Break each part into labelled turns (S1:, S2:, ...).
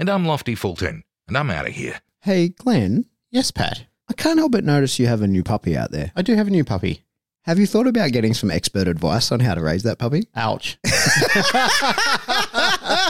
S1: And I'm Lofty Fulton, and I'm out of here.
S2: Hey, Glenn,
S3: Yes, Pat.
S2: I can't help but notice you have a new puppy out there.
S3: I do have a new puppy.
S2: Have you thought about getting some expert advice on how to raise that puppy?
S3: Ouch.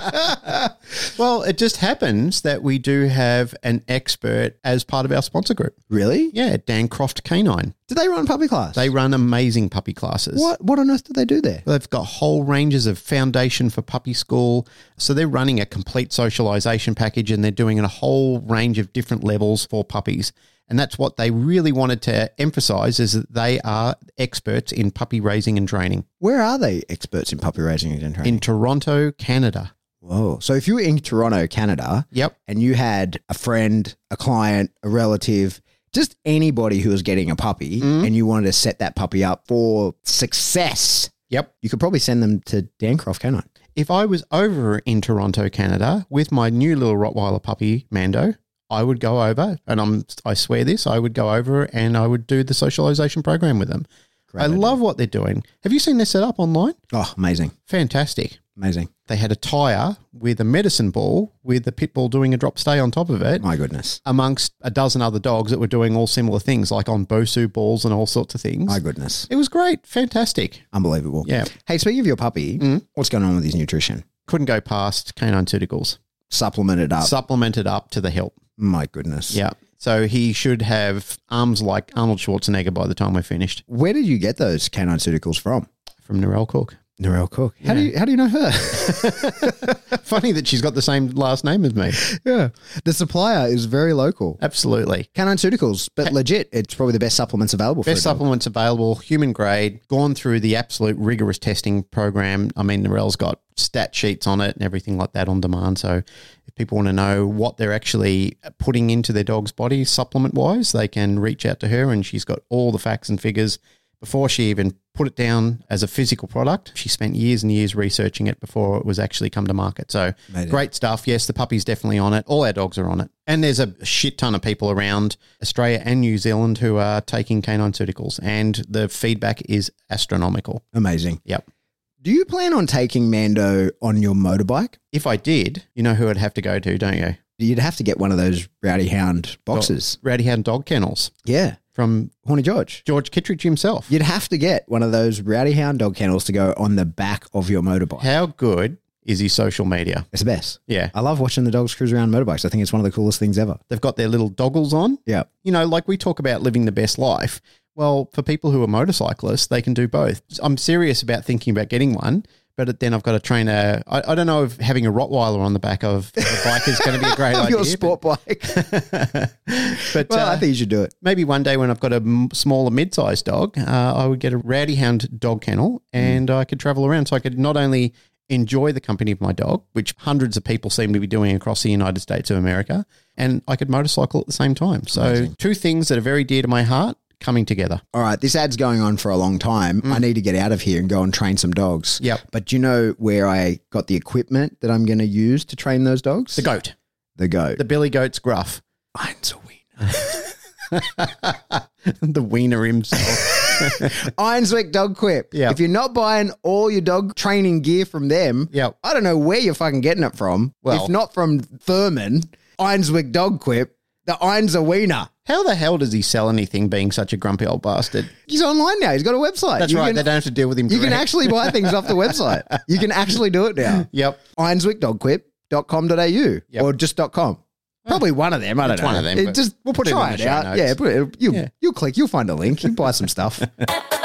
S3: well, it just happens that we do have an expert as part of our sponsor group.
S2: Really?
S3: Yeah, Dan Croft Canine.
S2: Do they run puppy class?
S3: They run amazing puppy classes.
S2: What What on earth do they do there?
S3: They've got whole ranges of foundation for puppy school. So they're running a complete socialization package and they're doing a whole range of different levels for puppies. And that's what they really wanted to emphasize is that they are experts in puppy raising and training
S2: Where are they experts in puppy raising and training?
S3: in Toronto, Canada.
S2: Whoa. So if you were in Toronto, Canada,
S3: Yep.
S2: and you had a friend, a client, a relative, just anybody who was getting a puppy,
S3: Mhm.
S2: and you wanted to set that puppy up for success,
S3: Yep.
S2: you could probably send them to Dancroft Canine.
S3: If I was over in Toronto, Canada, with my new little Rottweiler puppy, Mando, I would go over, and I'm I swear this, I would go over and I would do the socialization program with them.
S2: Great
S3: I
S2: idea.
S3: love what they're doing. Have you seen their setup online?
S2: Oh, amazing.
S3: Fantastic.
S2: Amazing.
S3: They had a tire with a medicine ball with the pit bull doing a drop stay on top of it,
S2: My goodness.
S3: amongst a dozen other dogs that were doing all similar things, like on Bosu balls and all sorts of things.
S2: My goodness.
S3: it was great. Fantastic.
S2: Unbelievable.
S3: Yeah.
S2: Hey, speaking of your puppy,
S3: Mm.
S2: what's going on with his nutrition?
S3: Couldn't go past canine tooticals.
S2: Supplement it up.
S3: Supplemented up to the hilt.
S2: My goodness.
S3: Yeah. So he should have arms like Arnold Schwarzenegger by the time we're finished
S2: Where did you get those canine pharmaceuticals from?
S3: from Narelle Cook.
S2: Narelle Cook. How do you how do you know her?
S3: Funny that she's got the same last name as me.
S2: yeah. The supplier is very local.
S3: Absolutely.
S2: Canine but legit, it's probably the best supplements available for
S3: Best supplements available, human grade, gone through the absolute rigorous testing program. I mean, Narelle's got stat sheets on it and everything like that on demand. So if people want to know what they're actually putting into their dog's body supplement wise, they can reach out to her and she's got all the facts and figures before she even put it down as a physical product. She spent years and years researching it before it was actually come to market. So
S2: Amazing.
S3: great stuff. Yes, the puppy's definitely on it. All our dogs are on it. And there's a shit ton of people around Australia and New Zealand who are taking canine pharmaceuticals, and the feedback is astronomical.
S2: Amazing.
S3: Yep.
S2: Do you plan on taking Mando on your motorbike?
S3: If I did, you know who I'd have to go to, don't you?
S2: You'd have to get one of those Rowdy Hound boxes.
S3: Rowdy Hound Dog Kennels
S2: Yeah.
S3: From
S2: Horny George.
S3: George Kittredge himself.
S2: You'd have to get one of those Rowdy Hound dog kennels to go on the back of your motorbike.
S3: How good is his social media?
S2: It's the best.
S3: Yeah.
S2: I love watching the dogs cruise around motorbikes. I think it's one of the coolest things ever.
S3: They've got their little doggles on.
S2: Yeah.
S3: You know, like we talk about living the best life. Well, for people who are motorcyclists, they can do both. I'm serious about thinking about getting one, but then I've got to train a. I, I don't know if having a Rottweiler on the back of a bike is going to be a great idea.
S2: your sport bike.
S3: but but
S2: well,
S3: uh,
S2: I think you should do it.
S3: maybe one day when I've got a m- smaller mid-sized dog, uh, I would get a rowdy hound dog kennel and I could travel around. So I could not only enjoy the company of my dog, which hundreds of people seem to be doing across the United States of America, and I could motorcycle at the same time. So
S2: Amazing.
S3: two things that are very dear to my heart coming together.
S2: All right, this ad's going on for a long time. Mm. I need to get out of here and go and train some dogs.
S3: Yep.
S2: But do you know where I got the equipment that I'm going to use to train those dogs?
S3: The goat,
S2: The goat.
S3: the Billy Goat's gruff,
S2: Einzelwiener.
S3: the wiener himself.
S2: Ironswick Dog Quip.
S3: Yeah.
S2: If you're not buying all your dog training gear from them,
S3: Yep.
S2: I don't know where you're fucking getting it from.
S3: Well-
S2: if not from Thurman, Ironswick Dog Quip, the Einser Wiener.
S3: How the hell does he sell anything being such a grumpy old bastard?
S2: He's online now. He's got a website.
S3: That's
S2: You
S3: right.
S2: can-
S3: they don't have to deal with him.
S2: you can actually buy things off the website. You can actually do it now.
S3: Yep.
S2: ironswickdogquip.com.au
S3: Yep.
S2: or just .com. Probably one of them. I don't
S3: It's
S2: know.
S3: one of them,
S2: It just
S3: we'll put it
S2: try
S3: in the show
S2: out.
S3: notes.
S2: Yeah, put it, you
S3: Yeah.
S2: you'll click. You'll find a link. You buy some stuff.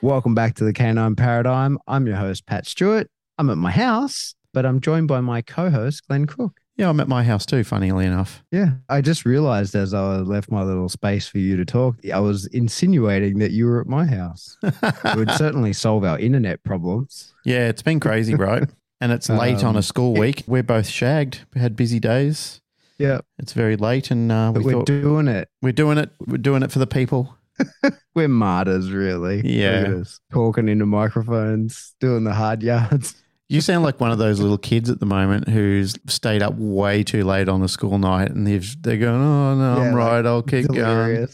S2: Welcome back to the Canine Paradigm. I'm your host, Pat Stewart. I'm at my house, but I'm joined by my co host, Glenn Cook.
S3: Yeah, I'm at my house too, funnily enough.
S2: Yeah. I just realized as I left my little space for you to talk, I was insinuating that you were at my house. it would certainly solve our internet problems.
S3: Yeah, it's been crazy, right? And it's late on a
S2: Um,
S3: school week. We're both shagged. We had busy days.
S2: Yeah.
S3: It's very late, and uh, we
S2: But we're
S3: thought
S2: doing it.
S3: we're doing it. We're doing it for the people.
S2: We're martyrs, really.
S3: Yeah.
S2: Look at us, Talking into microphones, doing the hard yards.
S3: You sound like one of those little kids at the moment who's stayed up way too late on a school night, and they've they're going, "Oh no,
S2: Yeah,
S3: I'm
S2: like,
S3: right. I'll keep going."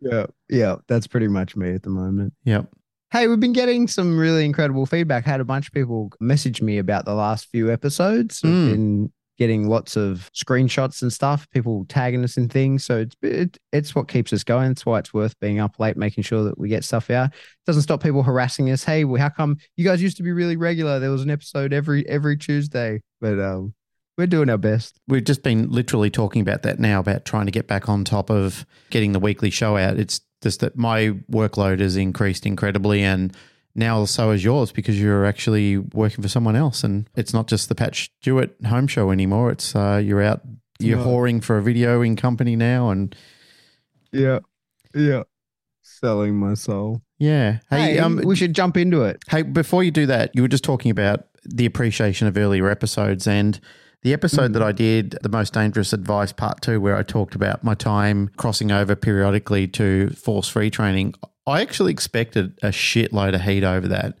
S2: Yeah. Yeah. That's pretty much me at the moment.
S3: Yep.
S2: Hey, we've been getting some really incredible feedback. Had a bunch of people message me about the last few episodes.
S3: Mm.
S2: been getting lots of screenshots and stuff, people tagging us and things. So it's it, it's what keeps us going. It's why it's worth being up late, making sure that we get stuff out. It doesn't stop people harassing us. Hey, well, how come you guys used to be really regular? There was an episode every every Tuesday, but um, we're doing our best.
S3: We've just been literally talking about that now about trying to get back on top of getting the weekly show out. It's just that my workload has increased incredibly and now so is yours because you're actually working for someone else and it's not just the Pat Stewart home show anymore. It's uh, you're out you're
S2: No.
S3: whoring for a videoing company now and
S2: Yeah, yeah, selling my soul.
S3: yeah. Hey,
S2: Hey,
S3: um
S2: we should jump into it.
S3: Hey, before you do that, you were just talking about the appreciation of earlier episodes and the episode that I did, The Most Dangerous Advice Part 2, where I talked about my time crossing over periodically to force free training. I actually expected a shitload of heat over that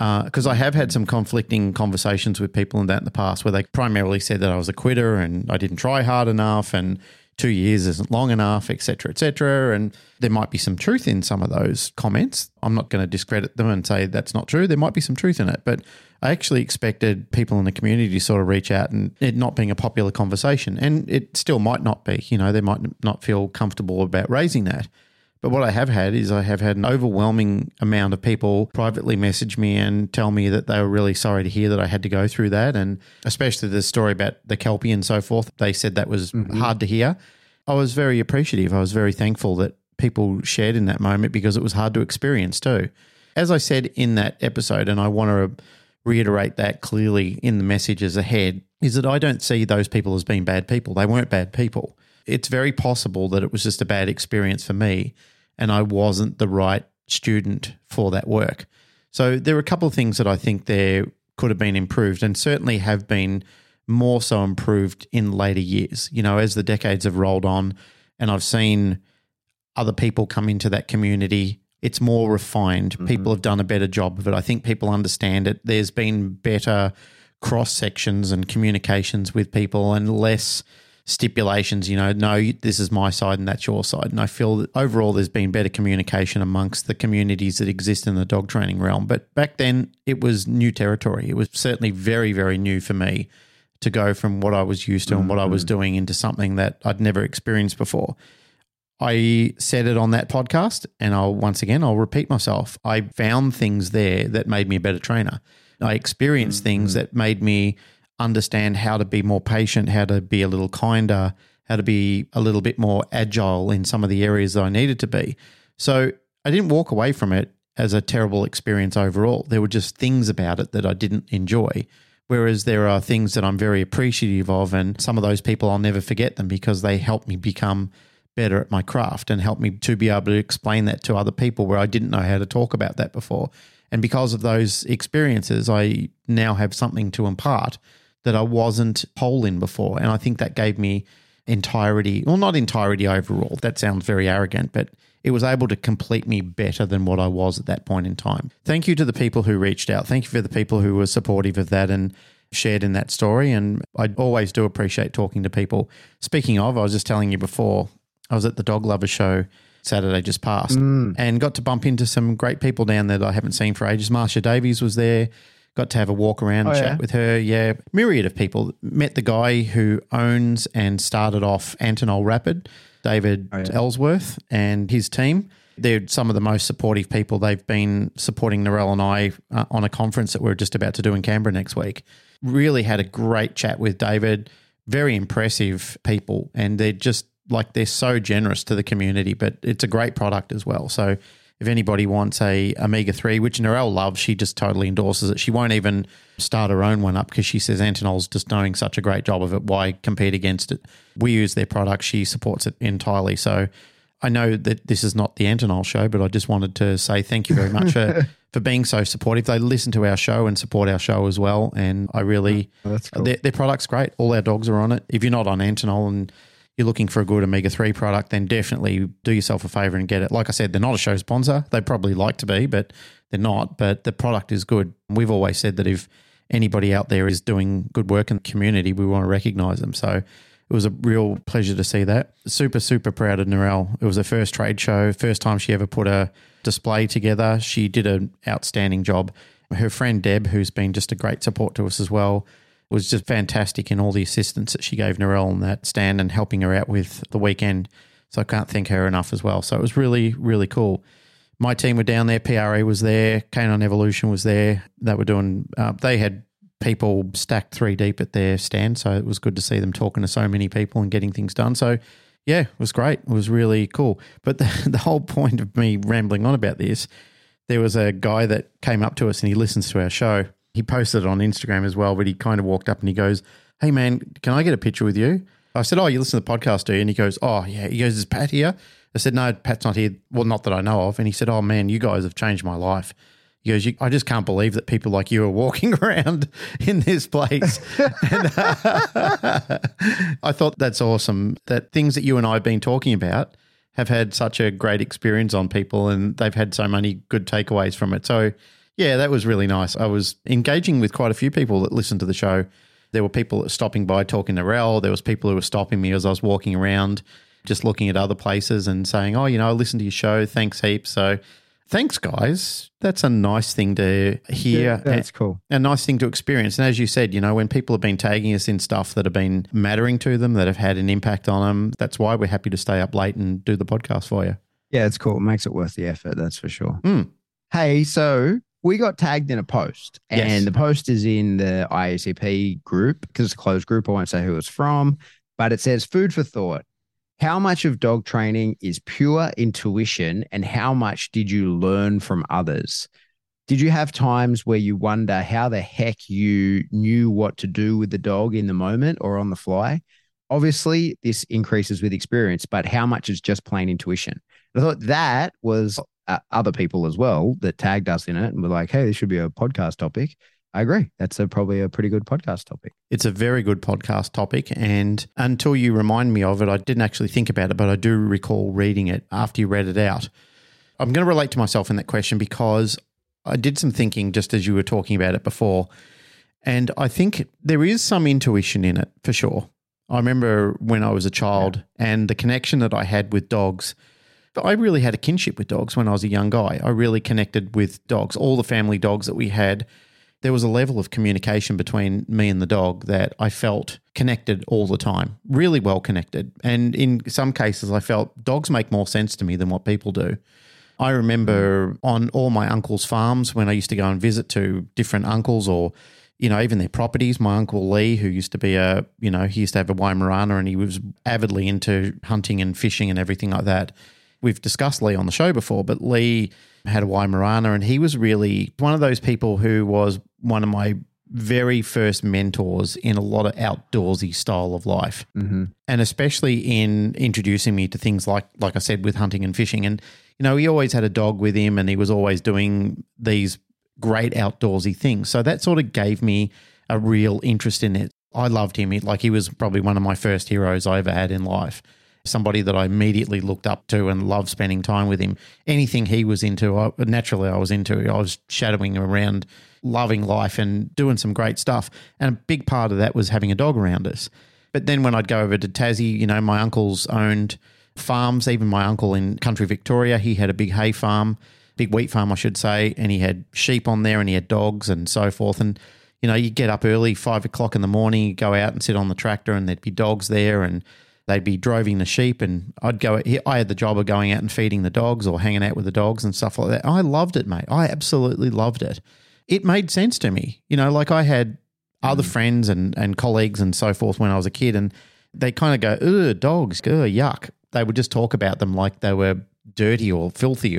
S3: uh, because I have had some conflicting conversations with people in that in the past where they primarily said that I was a quitter and I didn't try hard enough and two years isn't long enough, et cetera, et cetera. And there might be some truth in some of those comments. I'm not going to discredit them and say that's not true. There might be some truth in it, but I actually expected people in the community to sort of reach out and it not being a popular conversation. And it still might not be, you know, they might not feel comfortable about raising that. But what I have had is I have had an overwhelming amount of people privately message me and tell me that they were really sorry to hear that I had to go through that. And especially the story about the Kelpie and so forth, they said that was mm-hmm. hard to hear. I was very appreciative. I was very thankful that people shared in that moment because it was hard to experience too. As I said in that episode, and I want to reiterate that clearly in the messages ahead, is that I don't see those people as being bad people. They weren't bad people. It's very possible that it was just a bad experience for me and I wasn't the right student for that work. So there are a couple of things that I think there could have been improved and certainly have been more so improved in later years. You know, as the decades have rolled on and I've seen other people come into that community, it's more refined. Mm-hmm. People have done a better job of it. I think people understand it. There's been better cross sections and communications with people and less stipulations, you know, no, this is my side and that's your side. And I feel that overall there's been better communication amongst the communities that exist in the dog training realm. But back then it was new territory. It was certainly very, very new for me to go from what I was used to and what I was mm-hmm. doing into something that I'd never experienced before. I said it on that podcast, and I'll once again I'll repeat myself. I found things there that made me a better trainer. I experienced things mm-hmm. that made me understand how to be more patient, how to be a little kinder, how to be a little bit more agile in some of the areas that I needed to be. So I didn't walk away from it as a terrible experience overall. There were just things about it that I didn't enjoy. Whereas there are things that I'm very appreciative of, and some of those people I'll never forget them because they helped me become better at my craft and helped me to be able to explain that to other people where I didn't know how to talk about that before. And because of those experiences, I now have something to impart that I wasn't whole in before. And I think that gave me entirety, well, not entirety overall. That sounds very arrogant, but it was able to complete me better than what I was at that point in time. Thank you to the people who reached out. Thank you for the people who were supportive of that and shared in that story. And I always do appreciate talking to people. Speaking of, I was just telling you before, I was at the Dog Lover show Saturday just passed mm. and got to bump into some great people down there that I haven't seen for ages. Marsha Davies was there. Got to have a walk around and
S2: Oh,
S3: chat
S2: yeah?
S3: with her. Yeah, myriad of people. Met the guy who owns and started off Antinol Rapid, David
S2: Oh, yeah.
S3: Ellsworth, and his team. They're some of the most supportive people. They've been supporting Narelle and I uh, on a conference that we're just about to do in Canberra next week. Really had a great chat with David. Very impressive people, and they're just like they're so generous to the community. But it's a great product as well. So if anybody wants a omega three, which Narelle loves, she just totally endorses it. She won't even start her own one up because she says Antinol's just doing such a great job of it. Why compete against it? We use their product. She supports it entirely. So I know that this is not the Antinol show, but I just wanted to say thank you very much for, for being so supportive. They listen to our show and support our show as well. And I really,
S2: Oh, cool.
S3: their, their product's great. All our dogs are on it. If you're not on Antinol and you're looking for a good omega 3 product, then definitely do yourself a favor and get it. Like I said, they're not a show sponsor. They probably like to be, but they're not. But the product is good. We've always said that if anybody out there is doing good work in the community, we want to recognize them. So it was a real pleasure to see that. Super, super proud of Narelle. It was her first trade show, first time she ever put a display together. She did an outstanding job. Her friend Deb, who's been just a great support to us as well, was just fantastic in all the assistance that she gave Narelle on that stand and helping her out with the weekend. So I can't thank her enough as well. So it was really, really cool. My team were down there. PRA was there. Canine Evolution was there. They were doing. Uh, they had people stacked three deep at their stand, so it was good to see them talking to so many people and getting things done. So yeah, it was great. It was really cool. But the, the whole point of me rambling on about this, there was a guy that came up to us and he listens to our show. He posted it on Instagram as well, but he kind of walked up and he goes, Hey man, can I get a picture with you? I said, Oh, you listen to the podcast, do you? And he goes, Oh, yeah. He goes, Is Pat here? I said, No, Pat's not here. Well, not that I know of. And he said, Oh man, you guys have changed my life. He goes, I just can't believe that people like you are walking around in this place. and, uh, I thought that's awesome that things that you and I have been talking about have had such a great experience on people and they've had so many good takeaways from it. So, yeah, that was really nice. I was engaging with quite a few people that listened to the show. There were people stopping by talking to Rel. There was people who were stopping me as I was walking around, just looking at other places and saying, "Oh, you know, I listened to your show. Thanks heaps." So, thanks, guys. That's a nice thing to hear.
S2: That's cool.
S3: a nice thing to experience. And as you said, you know, when people have been tagging us in stuff that have been mattering to them, that have had an impact on them, that's why we're happy to stay up late and do the podcast for you.
S2: Yeah, it's cool. It makes it worth the effort. That's for sure.
S3: Mm.
S2: Hey, so we got tagged in a post, and
S3: Yes.
S2: the post is in the IACP group because it's a closed group. I won't say who it's from, but it says food for thought. How much of dog training is pure intuition, and how much did you learn from others? Did you have times where you wonder how the heck you knew what to do with the dog in the moment or on the fly? Obviously, this increases with experience, but how much is just plain intuition? I thought that was uh, other people as well that tagged us in it and were like, "Hey, this should be a podcast topic." I agree. That's a, probably a pretty good podcast topic.
S3: It's a very good podcast topic. And until you remind me of it, I didn't actually think about it, but I do recall reading it after you read it out. I'm going to relate to myself in that question because I did some thinking just as you were talking about it before. And I think there is some intuition in it for sure. I remember when I was a child and the connection that I had with dogs. I really had a kinship with dogs when I was a young guy. I really connected with dogs. All the family dogs that we had, there was a level of communication between me and the dog that I felt connected all the time, really well connected. And in some cases, I felt dogs make more sense to me than what people do. I remember on all my uncles' farms when I used to go and visit to different uncles or, you know, even their properties. My uncle Lee, who used to be a, you know, he used to have a Weimaraner and he was avidly into hunting and fishing and everything like that. We've discussed Lee on the show before, but Lee had a Weimaraner and he was really one of those people who was one of my very first mentors in a lot of outdoorsy style of life.
S2: Mm-hmm.
S3: and especially in introducing me to things like like I said with hunting and fishing. And you know he always had a dog with him and he was always doing these great outdoorsy things. So that sort of gave me a real interest in it. I loved him. He- like he was probably one of my first heroes I ever had in life somebody that I immediately looked up to and loved spending time with him. Anything he was into I, naturally I was into. I was shadowing around loving life and doing some great stuff. And a big part of that was having a dog around us. But then when I'd go over to Tassie, you know, my uncles owned farms. Even my uncle in country Victoria, he had a big hay farm, big wheat farm, I should say, and he had sheep on there and he had dogs and so forth. And, you know, you get up early, five o'clock in the morning, you go out and sit on the tractor and there'd be dogs there and they'd be droving the sheep and I'd go, I had the job of going out and feeding the dogs or hanging out with the dogs and stuff like that. I loved it, mate. I absolutely loved it. It made sense to me. You know, like I had other mm. friends and, and colleagues and so forth when I was a kid, and they kind of go, ugh, dogs, ugh, yuck. They would just talk about them like they were dirty or filthy.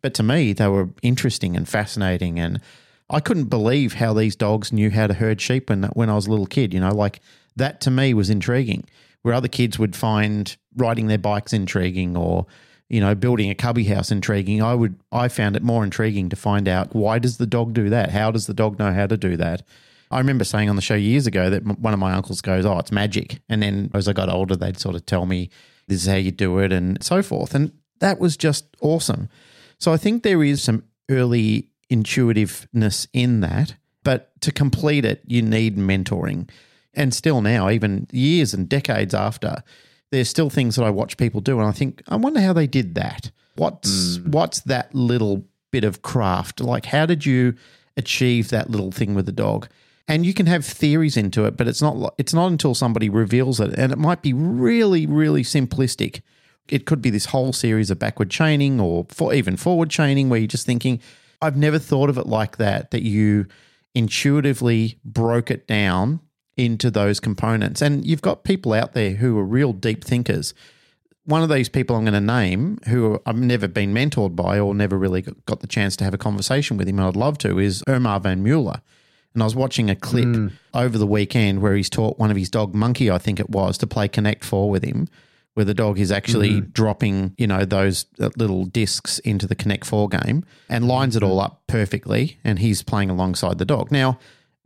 S3: But to me, they were interesting and fascinating. And I couldn't believe how these dogs knew how to herd sheep when, when I was a little kid. You know, like that to me was intriguing. Where other kids would find riding their bikes intriguing or you know, building a cubby house intriguing. I would I found it more intriguing to find out why does the dog do that? How does the dog know how to do that? I remember saying on the show years ago that one of my uncles goes, "Oh, it's magic," and then as I got older, they'd sort of tell me this is how you do it and so forth, and that was just awesome. So I think there is some early intuitiveness in that, but to complete it, you need mentoring. And still now, even years and decades after, there's still things that I watch people do, and I think, I wonder how they did that. What's mm. what's that little bit of craft? Like, how did you achieve that little thing with the dog? And you can have theories into it, but it's not it's not until somebody reveals it, and it might be really, really simplistic. It could be this whole series of backward chaining or for even forward chaining, where you're just thinking, I've never thought of it like that. That you intuitively broke it down into those components. And you've got people out there who are real deep thinkers. One of these people I'm going to name, who I've never been mentored by or never really got the chance to have a conversation with him, and I'd love to, is Omar von Muller. And I was watching a clip mm. over the weekend where he's taught one of his dog, Monkey, I think it was, to play Connect Four with him, where the dog is actually mm. dropping, you know, those uh, little discs into the Connect Four game and lines it all up perfectly. And he's playing alongside the dog. Now,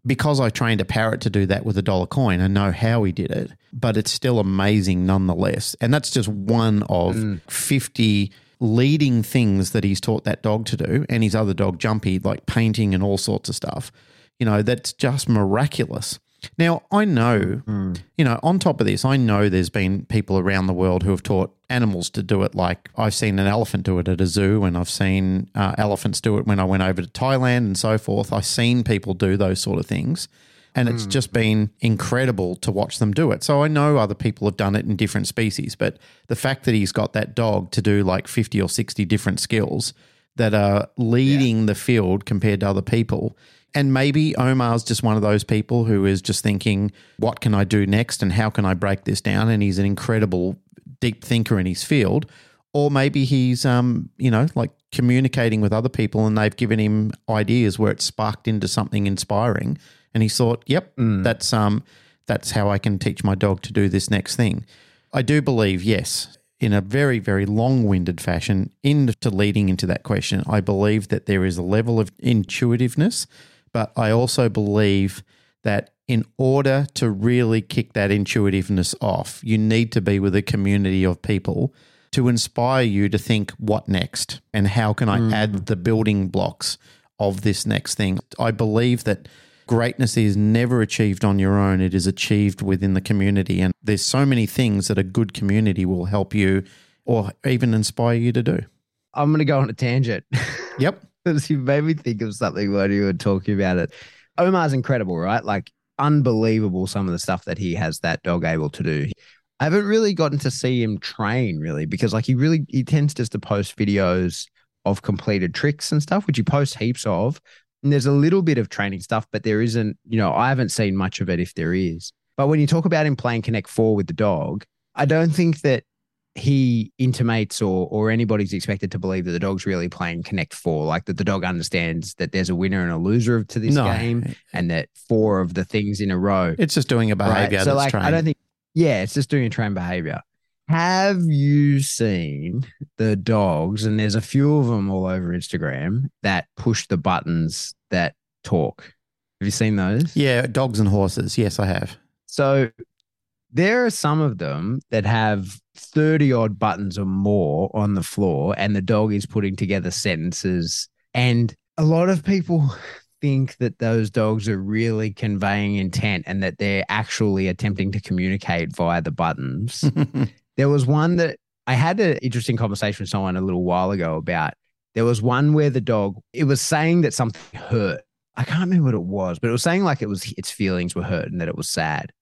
S3: because I trained a parrot to do that with a dollar coin, I know how he did it, but it's still amazing nonetheless. And that's just one of mm. 50 leading things that he's taught that dog to do and his other dog, Jumpy, like painting and all sorts of stuff. You know, that's just miraculous. Now, I know, mm. you know, on top of this, I know there's been people around the world who have taught animals to do it. Like I've seen an elephant do it at a zoo, and I've seen uh, elephants do it when I went over to Thailand and so forth. I've seen people do those sort of things. And it's mm. just been incredible to watch them do it. So I know other people have done it in different species, but the fact that he's got that dog to do like 50 or 60 different skills that are leading yeah. the field compared to other people and maybe Omar's just one of those people who is just thinking, what can I do next and how can I break this down? And he's an incredible deep thinker in his field. Or maybe he's, um, you know, like communicating with other people and they've given him ideas where it's sparked into something inspiring. And he thought, yep, mm. that's, um, that's how I can teach my dog to do this next thing. I do believe, yes, in a very, very long winded fashion, into leading into that question, I believe that there is a level of intuitiveness but I also believe that in order to really kick that intuitiveness off, you need to be with a community of people to inspire you to think what next and how can I mm. add the building blocks of this next thing. I believe that greatness is never achieved on your own, it is achieved within the community. And there's so many things that a good community will help you or even inspire you to do.
S2: I'm going to go on a tangent.
S3: Yep
S2: you made me think of something when you were talking about it. Omar's incredible, right? Like unbelievable some of the stuff that he has that dog able to do. I haven't really gotten to see him train really because like he really he tends just to post videos of completed tricks and stuff, which he posts heaps of. And there's a little bit of training stuff, but there isn't, you know, I haven't seen much of it if there is. But when you talk about him playing Connect Four with the dog, I don't think that he intimates or or anybody's expected to believe that the dog's really playing Connect Four, like that the dog understands that there's a winner and a loser to this no. game, and that four of the things in a row.
S3: It's just doing a behavior. Right? So, like,
S2: I don't think. Yeah, it's just doing a trained behavior. Have you seen the dogs? And there's a few of them all over Instagram that push the buttons that talk. Have you seen those?
S3: Yeah, dogs and horses. Yes, I have.
S2: So there are some of them that have 30 odd buttons or more on the floor, and the dog is putting together sentences. And a lot of people think that those dogs are really conveying intent and that they're actually attempting to communicate via the buttons. there was one that I had an interesting conversation with someone a little while ago about. There was one where the dog, it was saying that something hurt. I can't remember what it was, but it was saying like it was its feelings were hurt and that it was sad.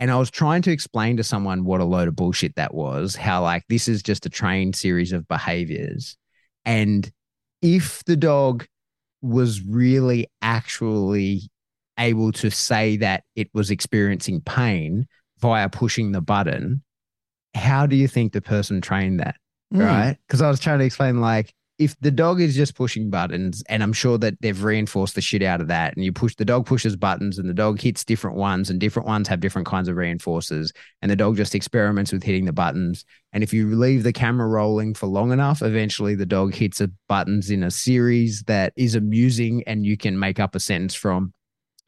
S2: And I was trying to explain to someone what a load of bullshit that was, how like this is just a trained series of behaviors. And if the dog was really actually able to say that it was experiencing pain via pushing the button, how do you think the person trained that?
S3: Mm.
S2: right? Because I was trying to explain like if the dog is just pushing buttons, and I'm sure that they've reinforced the shit out of that, and you push the dog pushes buttons, and the dog hits different ones, and different ones have different kinds of reinforcers, and the dog just experiments with hitting the buttons. And if you leave the camera rolling for long enough, eventually the dog hits a buttons in a series that is amusing, and you can make up a sentence from.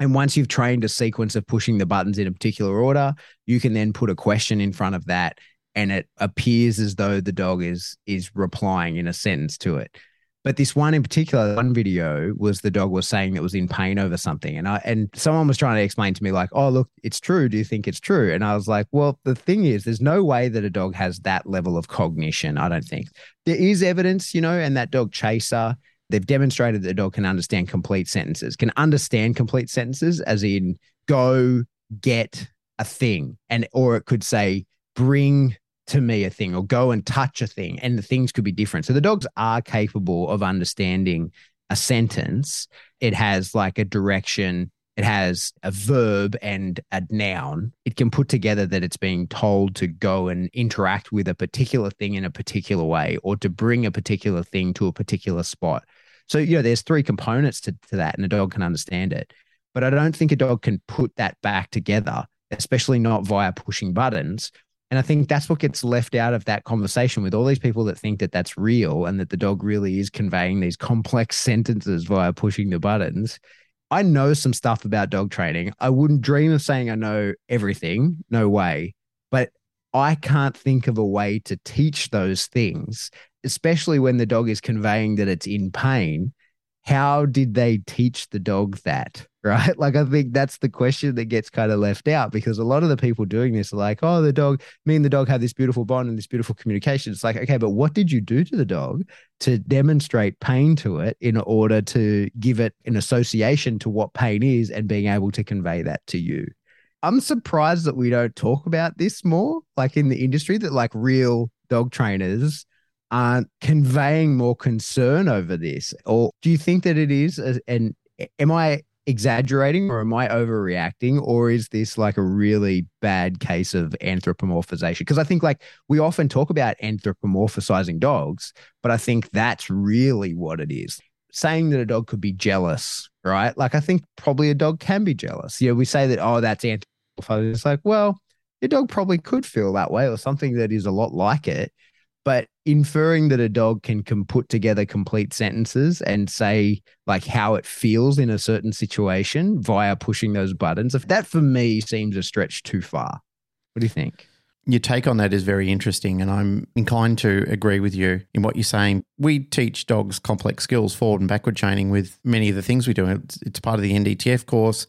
S2: And once you've trained a sequence of pushing the buttons in a particular order, you can then put a question in front of that and it appears as though the dog is is replying in a sentence to it. But this one in particular, one video was the dog was saying that was in pain over something, and I and someone was trying to explain to me like, "Oh, look, it's true. Do you think it's true?" And I was like, "Well, the thing is, there's no way that a dog has that level of cognition. I don't think there is evidence, you know, and that dog chaser." They've demonstrated that the dog can understand complete sentences, can understand complete sentences, as in go get a thing, and or it could say bring to me a thing or go and touch a thing and the things could be different. So the dogs are capable of understanding a sentence. It has like a direction it has a verb and a noun. It can put together that it's being told to go and interact with a particular thing in a particular way or to bring a particular thing to a particular spot. So you know there's three components to, to that and a dog can understand it. But i don't think a dog can put that back together especially not via pushing buttons and I think that's what gets left out of that conversation with all these people that think that that's real and that the dog really is conveying these complex sentences via pushing the buttons. I know some stuff about dog training. I wouldn't dream of saying I know everything, no way. But I can't think of a way to teach those things, especially when the dog is conveying that it's in pain. How did they teach the dog that? Right? Like I think that's the question that gets kind of left out because a lot of the people doing this are like, oh, the dog, me and the dog have this beautiful bond and this beautiful communication. It's like, okay, but what did you do to the dog to demonstrate pain to it in order to give it an association to what pain is and being able to convey that to you? I'm surprised that we don't talk about this more, like in the industry, that like real dog trainers aren't conveying more concern over this. Or do you think that it is? And am I exaggerating or am I overreacting? Or is this like a really bad case of anthropomorphization? Because I think like we often talk about anthropomorphizing dogs, but I think that's really what it is. Saying that a dog could be jealous, right? Like I think probably a dog can be jealous. You know, we say that, oh, that's anthropomorphizing. It's like, well, your dog probably could feel that way or something that is a lot like it but inferring that a dog can, can put together complete sentences and say like how it feels in a certain situation via pushing those buttons if that for me seems a stretch too far what do you think
S3: your take on that is very interesting, and I'm inclined to agree with you in what you're saying. We teach dogs complex skills, forward and backward chaining, with many of the things we do. It's, it's part of the NDTF course,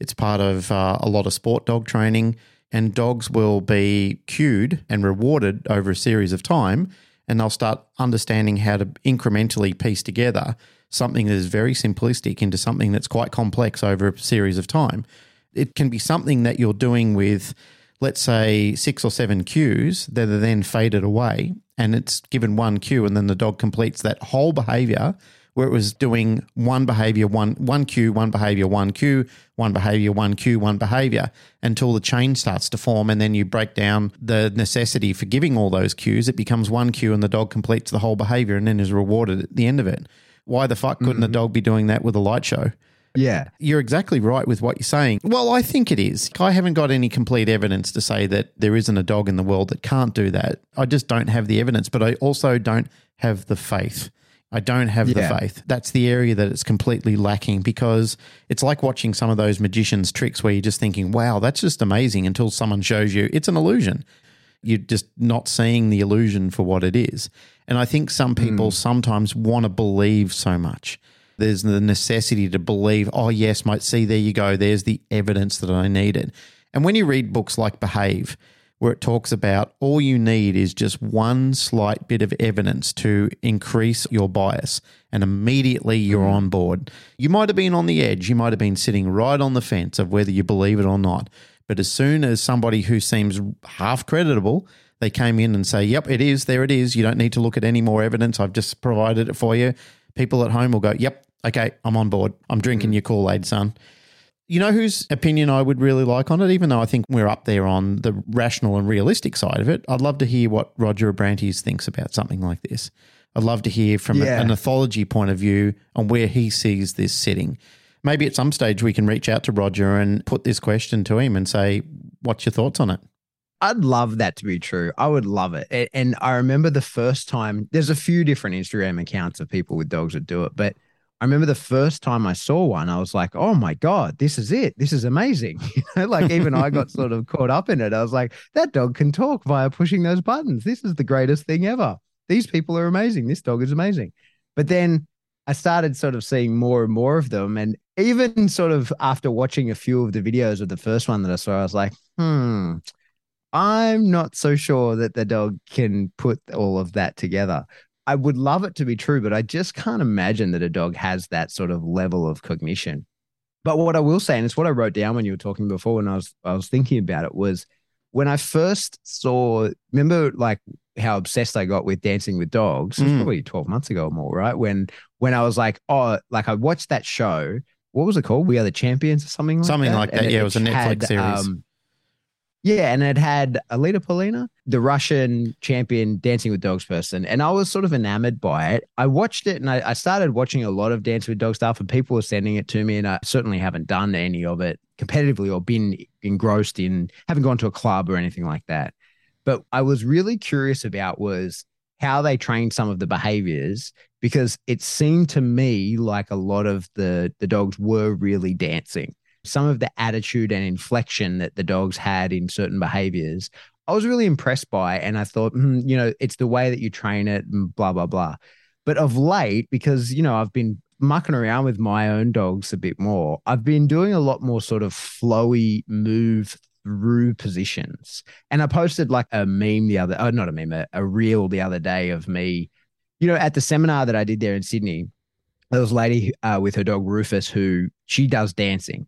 S3: it's part of uh, a lot of sport dog training and dogs will be cued and rewarded over a series of time and they'll start understanding how to incrementally piece together something that is very simplistic into something that's quite complex over a series of time. It can be something that you're doing with, let's say, six or seven cues that are then faded away, and it's given one cue, and then the dog completes that whole behavior where it was doing one behavior, one one cue, one behavior, one cue, one behavior, one cue, one behavior, until the chain starts to form, and then you break down the necessity for giving all those cues. It becomes one cue, and the dog completes the whole behavior, and then is rewarded at the end of it. Why the fuck couldn't
S2: Mm-hmm.
S3: the dog be doing that with a light show?
S2: yeah
S3: You're exactly right with what you're saying. Well, I think it is. I haven't got any complete evidence to say that there isn't a dog in the world that can't do that. I just don't have the evidence, but I also don't have the faith. I don't have
S2: Yeah.
S3: the faith. That's the area that it's completely lacking because it's like watching some of those magicians' tricks where you're just thinking, wow, that's just amazing until someone shows you it's an illusion. You're just not seeing the illusion for what it is. And I think some hmm. people sometimes want to believe so much. There's the necessity to believe, oh, yes, mate, see, there you go. There's the evidence that I needed. And when you read books like Behave, where it talks about all you need is just one slight bit of evidence to increase your bias, and immediately you're mm-hmm. on board. You might have been on the edge, you might have been sitting right on the fence of whether you believe it or not. But as soon as somebody who seems half creditable, they came in and say, Yep, it is, there it is. You don't need to look at any more evidence. I've just provided it for you. People at home will go, Yep, okay, I'm on board. I'm drinking mm. your Kool Aid, son. You know whose opinion I would really like on it, even though I think we're up there on the rational and realistic side of it. I'd love to hear what Roger Abrantes thinks about something like this. I'd love to hear from
S2: Yeah.
S3: a, an ethology point of view on where he sees this sitting. Maybe at some stage we can reach out to Roger and put this question to him and say, "What's your thoughts on it?"
S2: I'd love that to be true. I would love it. And I remember the first time, there's a few different Instagram accounts of people with dogs that do it, but I remember the first time I saw one, I was like, oh my God, this is it. This is amazing. Like even I got sort of caught up in it. I was like, that dog can talk via pushing those buttons. This is the greatest thing ever. These people are amazing. This dog is amazing. But then I started sort of seeing more and more of them. And even sort of after watching a few of the videos of the first one that I saw, I was like, hmm, I'm not so sure that the dog can put all of that together. I would love it to be true, but I just can't imagine that a dog has that sort of level of cognition. But what I will say, and it's what I wrote down when you were talking before, when I was I was thinking about it, was when I first saw. Remember, like how obsessed I got with Dancing with Dogs. It was
S3: Mm.
S2: probably twelve months ago or more, right? When when I was like, oh, like I watched that show. What was it called? We Are the Champions or something like
S3: Something
S2: that.
S3: like
S2: And
S3: that, yeah, it was a Netflix series.
S2: Yeah, and it had Alita Polina, the Russian champion dancing with dogs person. And I was sort of enamored by it. I watched it and I, I started watching a lot of Dancing with Dog stuff, and people were sending it to me. And I certainly haven't done any of it competitively or been engrossed in, haven't gone to a club or anything like that. But I was really curious about was how they trained some of the behaviors because it seemed to me like a lot of the the dogs were really dancing some of the attitude and inflection that the dogs had in certain behaviors, I was really impressed by. And I thought, hmm, you know, it's the way that you train it and blah, blah, blah. But of late, because, you know, I've been mucking around with my own dogs a bit more, I've been doing a lot more sort of flowy move through positions. And I posted like a meme the other, oh, not a meme, a, a reel the other day of me, you know, at the seminar that I did there in Sydney. There was a lady uh, with her dog Rufus who she does dancing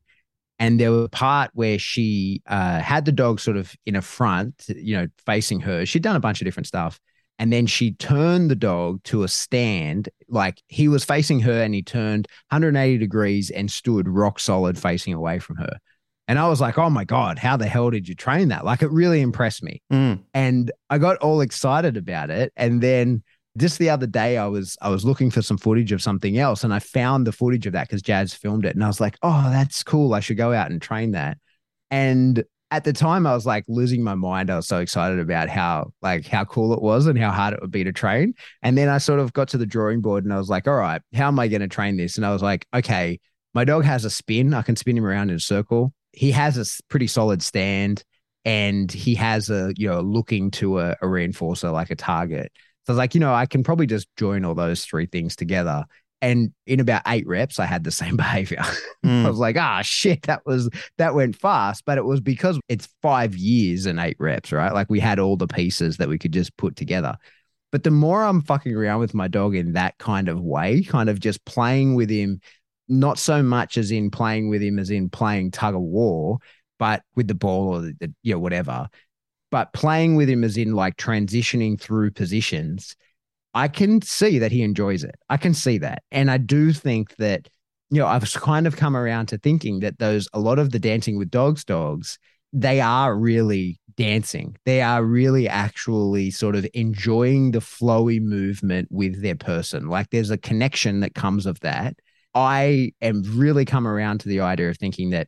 S2: and there was a part where she uh, had the dog sort of in a front, you know, facing her. She'd done a bunch of different stuff. And then she turned the dog to a stand, like he was facing her and he turned 180 degrees and stood rock solid facing away from her. And I was like, oh my God, how the hell did you train that? Like it really impressed me.
S3: Mm.
S2: And I got all excited about it. And then just the other day I was I was looking for some footage of something else and I found the footage of that because Jazz filmed it and I was like, oh, that's cool. I should go out and train that. And at the time I was like losing my mind. I was so excited about how like how cool it was and how hard it would be to train. And then I sort of got to the drawing board and I was like, all right, how am I going to train this? And I was like, okay, my dog has a spin. I can spin him around in a circle. He has a pretty solid stand and he has a, you know, looking to a, a reinforcer like a target. So I was like, you know, I can probably just join all those three things together. And in about eight reps, I had the same behavior.
S3: Mm.
S2: I was like, ah, shit, that was that went fast, but it was because it's five years and eight reps, right? Like we had all the pieces that we could just put together. But the more I'm fucking around with my dog in that kind of way, kind of just playing with him, not so much as in playing with him as in playing tug of war, but with the ball or the, the you know, whatever. But playing with him as in like transitioning through positions, I can see that he enjoys it. I can see that. And I do think that you know, I've kind of come around to thinking that those a lot of the dancing with dogs dogs, they are really dancing. They are really actually sort of enjoying the flowy movement with their person. Like there's a connection that comes of that. I am really come around to the idea of thinking that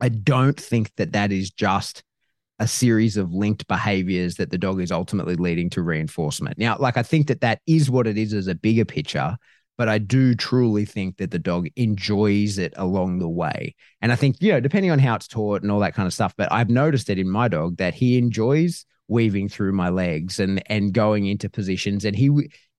S2: I don't think that that is just a series of linked behaviors that the dog is ultimately leading to reinforcement. Now, like I think that that is what it is as a bigger picture, but I do truly think that the dog enjoys it along the way. And I think, you know, depending on how it's taught and all that kind of stuff, but I've noticed it in my dog that he enjoys weaving through my legs and and going into positions and he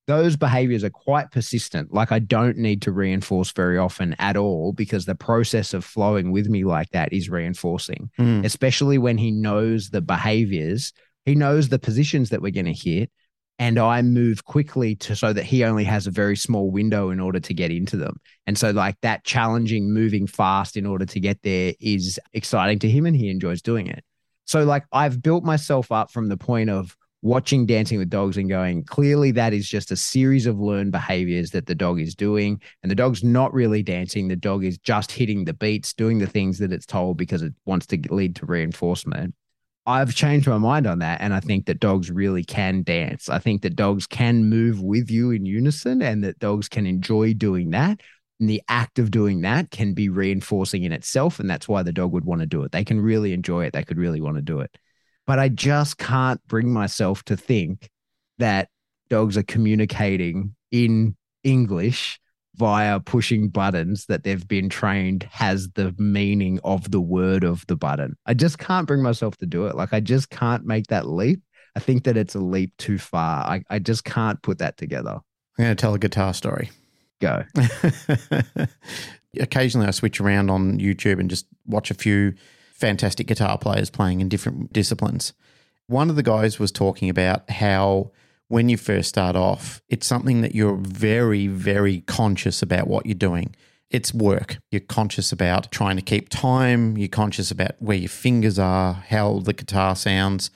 S2: those behaviors are quite persistent. Like I don't need to reinforce very often at all because the process of flowing with me like that is reinforcing,
S3: Mm.
S2: especially when he knows the behaviors, he knows the positions that we're going to hit. And I move quickly to so that he only has a very small window in order to get into them. And so, like that challenging, moving fast in order to get there is exciting to him and he enjoys doing it. So, like, I've built myself up from the point of watching Dancing with Dogs and going, clearly that is just a series of learned behaviors that the dog is doing. And the dog's not really dancing. The dog is just hitting the beats, doing the things that it's told because it wants to lead to reinforcement. I've changed my mind on that. And I think that dogs really can dance. I think that dogs can move with you in unison and that dogs can enjoy doing that. And the act of doing that can be reinforcing in itself. And that's why the dog would want to do it. They can really enjoy it. They could really want to do it but I just can't bring myself to think that dogs are communicating in English via pushing buttons that they've been trained has the meaning of the word of the button. I just can't bring myself to do it. Like, I just can't make that leap. I think that it's a leap too far. I, I just can't put that together.
S3: I'm going to tell a guitar story.
S2: Go.
S3: Occasionally, I switch around on YouTube and just watch a few fantastic guitar players playing in different disciplines. One of the guys was talking about how when you first start off, it's something that you're very, very conscious about what you're doing. It's work. You're conscious about trying to keep time. You're conscious about where your fingers are, how the guitar sounds,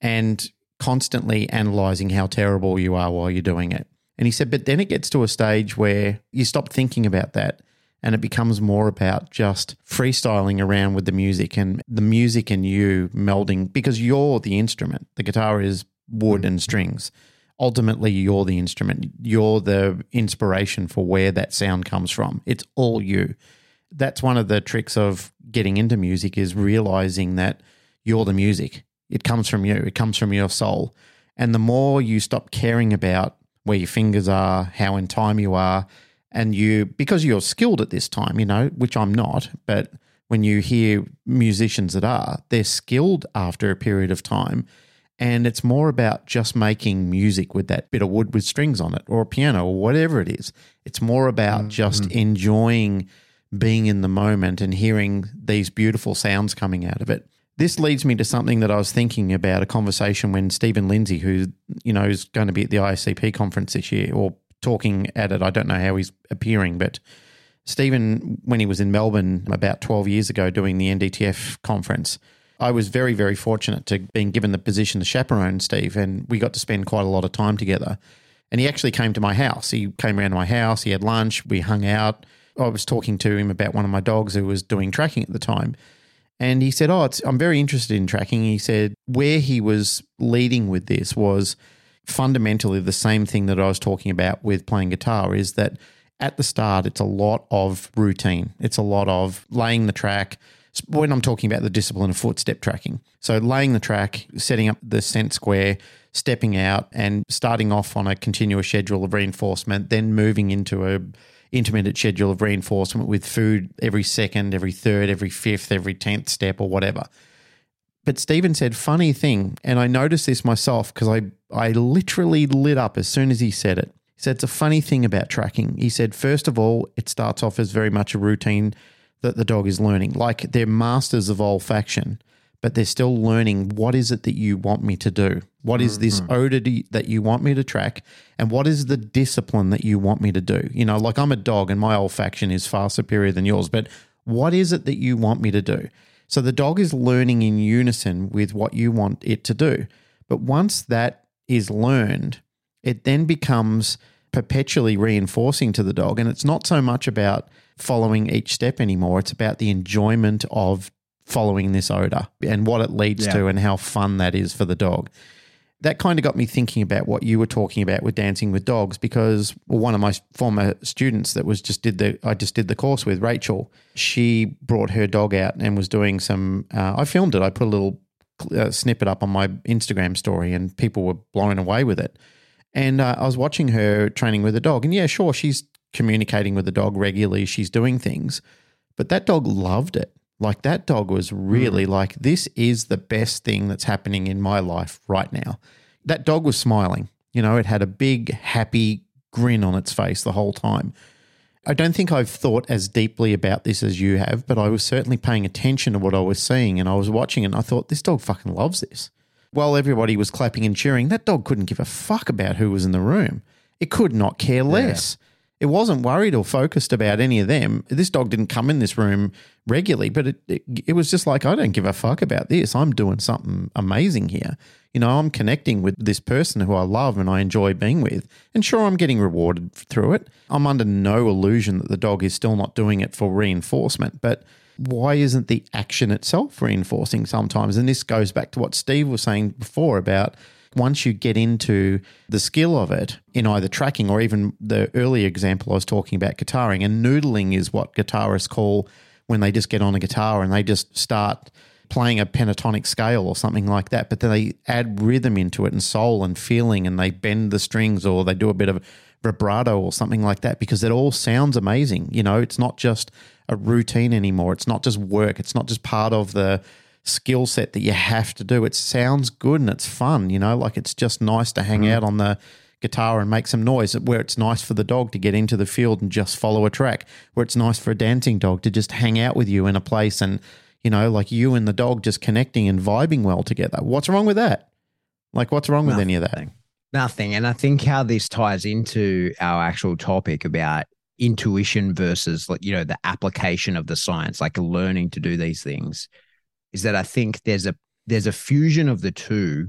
S3: and constantly analyzing how terrible you are while you're doing it. And he said, but then it gets to a stage where you stop thinking about that and it becomes more about just freestyling around with the music and the music and you melding because you're the instrument. The guitar is wood and strings. Ultimately, you're the instrument. You're the inspiration for where that sound comes from. It's all you. That's one of the tricks of getting into music is realizing that you're the music. It comes from you. It comes from your soul. And the more you stop caring about where your fingers are, how in time you are, and you because you're skilled at this time, you know, which I'm not, but when you hear musicians that are, they're skilled after a period of time. And it's more about just making music with that bit of wood with strings on it or a piano or whatever it is. It's more about mm-hmm. just enjoying being in the moment and hearing these beautiful sounds coming out of it. This leads me to something that I was thinking about a conversation when Steven Lindsay, who you know is going to be at the ISCP conference this year or talking at it. I don't know how he's appearing, but Steven, when he was in Melbourne about 12 years ago doing the NDTF conference, I was very, very fortunate to being given the position to chaperone Steve, and we got to spend quite a lot of time together. And he actually came to my house. He came around to my house. He had lunch. We hung out. I was talking to him about one of my dogs who was doing tracking at the time. And he said, Oh, I'm very interested in tracking. He said, where he was leading with this was fundamentally the same thing that I was talking about with playing guitar is that at the start, it's a lot of routine. It's a lot of laying the track. When I'm talking about the discipline of footstep tracking. So, laying the track, setting up the scent square, stepping out, and starting off on a continuous schedule of reinforcement, then moving into a intermittent schedule of reinforcement with food every second, every third, every fifth, every tenth step, or whatever. But Steven said, funny thing, and I noticed this myself because I, I literally lit up as soon as he said it. He said, it's a funny thing about tracking. He said, first of all, it starts off as very much a routine that the dog is learning. Like they're masters of olfaction, but they're still learning what is it that you want me to do? What is this mm-hmm. odor that you want me to track? And what is the discipline that you want me to do? You know, like I'm a dog and my olfaction is far superior than yours, but what is it that you want me to do? So the dog is learning in unison with what you want it to do. But once that is learned, it then becomes perpetually reinforcing to the dog. And it's not so much about following each step anymore, it's about the enjoyment of following this odor and what it leads yeah. to and how fun that is for the dog that kind of got me thinking about what you were talking about with dancing with dogs because one of my former students that was just did the I just did the course with Rachel she brought her dog out and was doing some uh, I filmed it. I put a little uh, snippet up on my Instagram story and people were blown away with it. And uh, I was watching her training with a dog and yeah sure she's communicating with the dog regularly. She's doing things. But that dog loved it like that dog was really mm. like, this is the best thing that's happening in my life right now. That dog was smiling. You know, it had a big, happy grin on its face the whole time. I don't think I've thought as deeply about this as you have, but I was certainly paying attention to what I was seeing and I was watching it and I thought, this dog fucking loves this. While everybody was clapping and cheering, that dog couldn't give a fuck about who was in the room. It could not care less. It wasn't worried or focused about any of them. This dog didn't come in this room regularly, but it, it, it was just like, I don't give a fuck about this. I'm doing something amazing here. You know, I'm connecting with this person who I love and I enjoy being with. And sure, I'm getting rewarded through it. I'm under no illusion that the dog is still not doing it for reinforcement, but why isn't the action itself reinforcing sometimes? And this goes back to what Steve was saying before about once you get into the skill of it in either tracking or even the earlier example I was talking about guitaring, and noodling is what guitarists call when they just get on a guitar and they just start playing a pentatonic scale or something like that, but then they add rhythm into it and soul and feeling and they bend the strings or they do a bit of vibrato or something like that because it all sounds amazing. You know, it's not just a routine anymore. It's not just work. It's not just part of the skill set that you have to do. It sounds good and it's fun, you know, like it's just nice to hang mm. out on the guitar and make some noise, where it's nice for the dog to get into the field and just follow a track, where it's nice for a dancing dog to just hang out with you in a place and, you know, like you and the dog just connecting and vibing well together. What's wrong with that? Like, what's wrong Nothing. with any of that?
S2: Nothing. And I think how this ties into our actual topic about intuition versus, you know, the application of the science, like learning to do these things is that I think there's a there's a fusion of the two.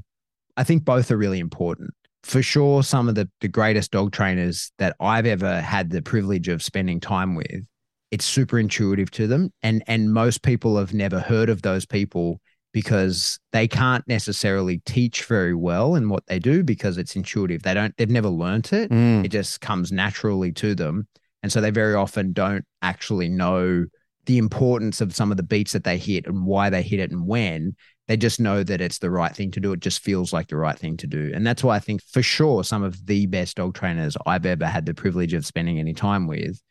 S2: I think both are really important. For sure, some of the, the greatest dog trainers that I've ever had the privilege of spending time with, it's super intuitive to them. And and most people have never heard of those people because they can't necessarily teach very well in what they do because it's intuitive. They don't they've never learnt it. Mm. It just comes naturally to them. And so they very often don't actually know the importance of some of the beats that they hit and why they hit it and when. They just know that it's the right thing to do. It just feels like the right thing to do. And that's why I think for sure some of the best dog trainers I've ever had the privilege of spending any time with,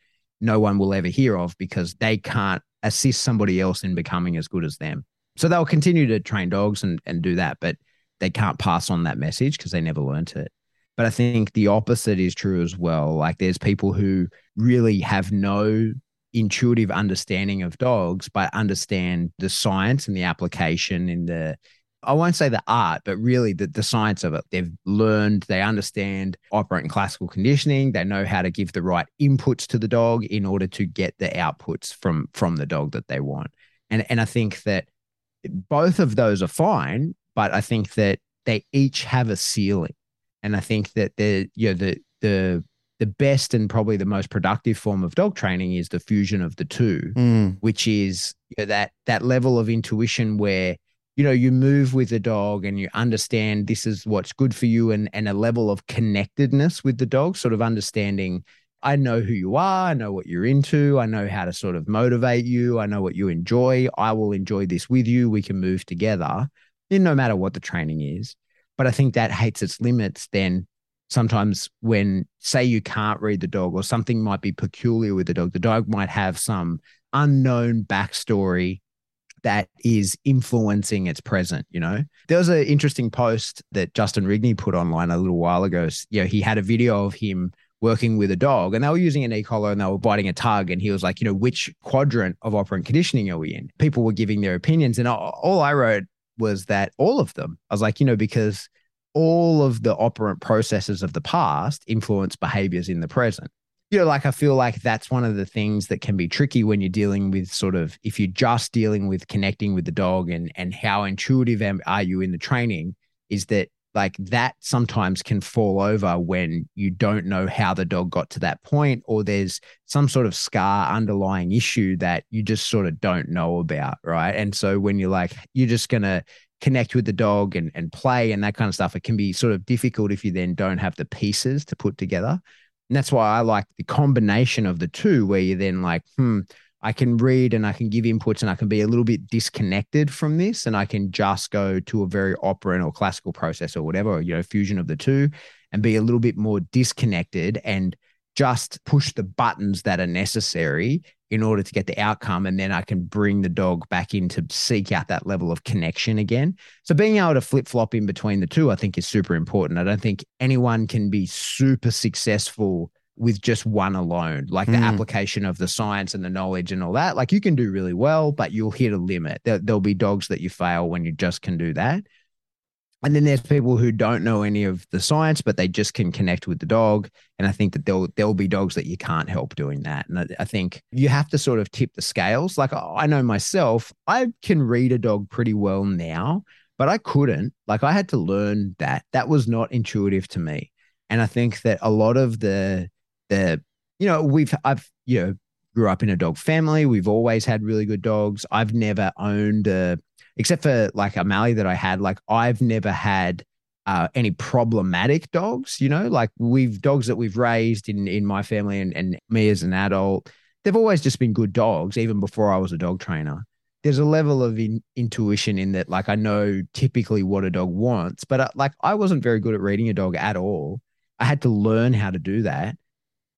S2: no one will ever hear of because they can't assist somebody else in becoming as good as them. So they'll continue to train dogs and, and do that, but they can't pass on that message because they never learnt it. But I think the opposite is true as well. Like there's people who really have no intuitive understanding of dogs, but understand the science and the application in the I won't say the art, but really the, the science of it. They've learned, they understand operant classical conditioning. They know how to give the right inputs to the dog in order to get the outputs from from the dog that they want. And and I think that both of those are fine, but I think that they each have a ceiling. And I think that the you know the the the best and probably the most productive form of dog training is the fusion of the two, mm. which is you know, that that level of intuition where you know you move with the dog and you understand this is what's good for you and and a level of connectedness with the dog, sort of understanding. I know who you are. I know what you're into. I know how to sort of motivate you. I know what you enjoy. I will enjoy this with you. We can move together, no matter what the training is. But I think that hates its limits. Then sometimes when say you can't read the dog or something might be peculiar with the dog the dog might have some unknown backstory that is influencing its present you know? There was an interesting post that justin rigney put online a little while ago. You know he had a video of him working with a dog and they were using an e-collar and they were biting a tug and he was like you know which quadrant of operant conditioning are we in? People were giving their opinions and all i wrote was that all of them. I was like you know because all of the operant processes of the past influence behaviors in the present. You know, like I feel like that's one of the things that can be tricky when you're dealing with sort of if you're just dealing with connecting with the dog and and how intuitive are you in the training is that like that sometimes can fall over when you don't know how the dog got to that point or there's some sort of scar underlying issue that you just sort of don't know about right and so when you're like you're just going to connect with the dog and, and play and that kind of stuff, it can be sort of difficult if you then don't have the pieces to put together. And that's why I like the combination of the two, where you're then like, hmm, I can read and I can give inputs and I can be a little bit disconnected from this and I can just go to a very operant or classical process or whatever, you know, fusion of the two and be a little bit more disconnected and just push the buttons that are necessary in order to get the outcome. And then I can bring the dog back in to seek out that level of connection again. So being able to flip flop in between the two, I think is super important. I don't think anyone can be super successful with just one alone, like the mm. application of the science and the knowledge and all that. Like you can do really well, but you'll hit a limit. There, there'll be dogs that you fail when you just can do that. And then there's people who don't know any of the science, but they just can connect with the dog. And I think that there'll there'll be dogs that you can't help doing that. And I, I think you have to sort of tip the scales. Like I know myself, I can read a dog pretty well now, but I couldn't. Like I had to learn that. That was not intuitive to me. And I think that a lot of the the you know we've I've you know grew up in a dog family. We've always had really good dogs. I've never owned a except for like a Mali that I had, like I've never had uh, any problematic dogs, you know, like we've dogs that we've raised in, in my family and, and me as an adult, they've always just been good dogs, even before I was a dog trainer. There's a level of in, intuition in that, like I know typically what a dog wants, but uh, like I wasn't very good at reading a dog at all. I had to learn how to do that.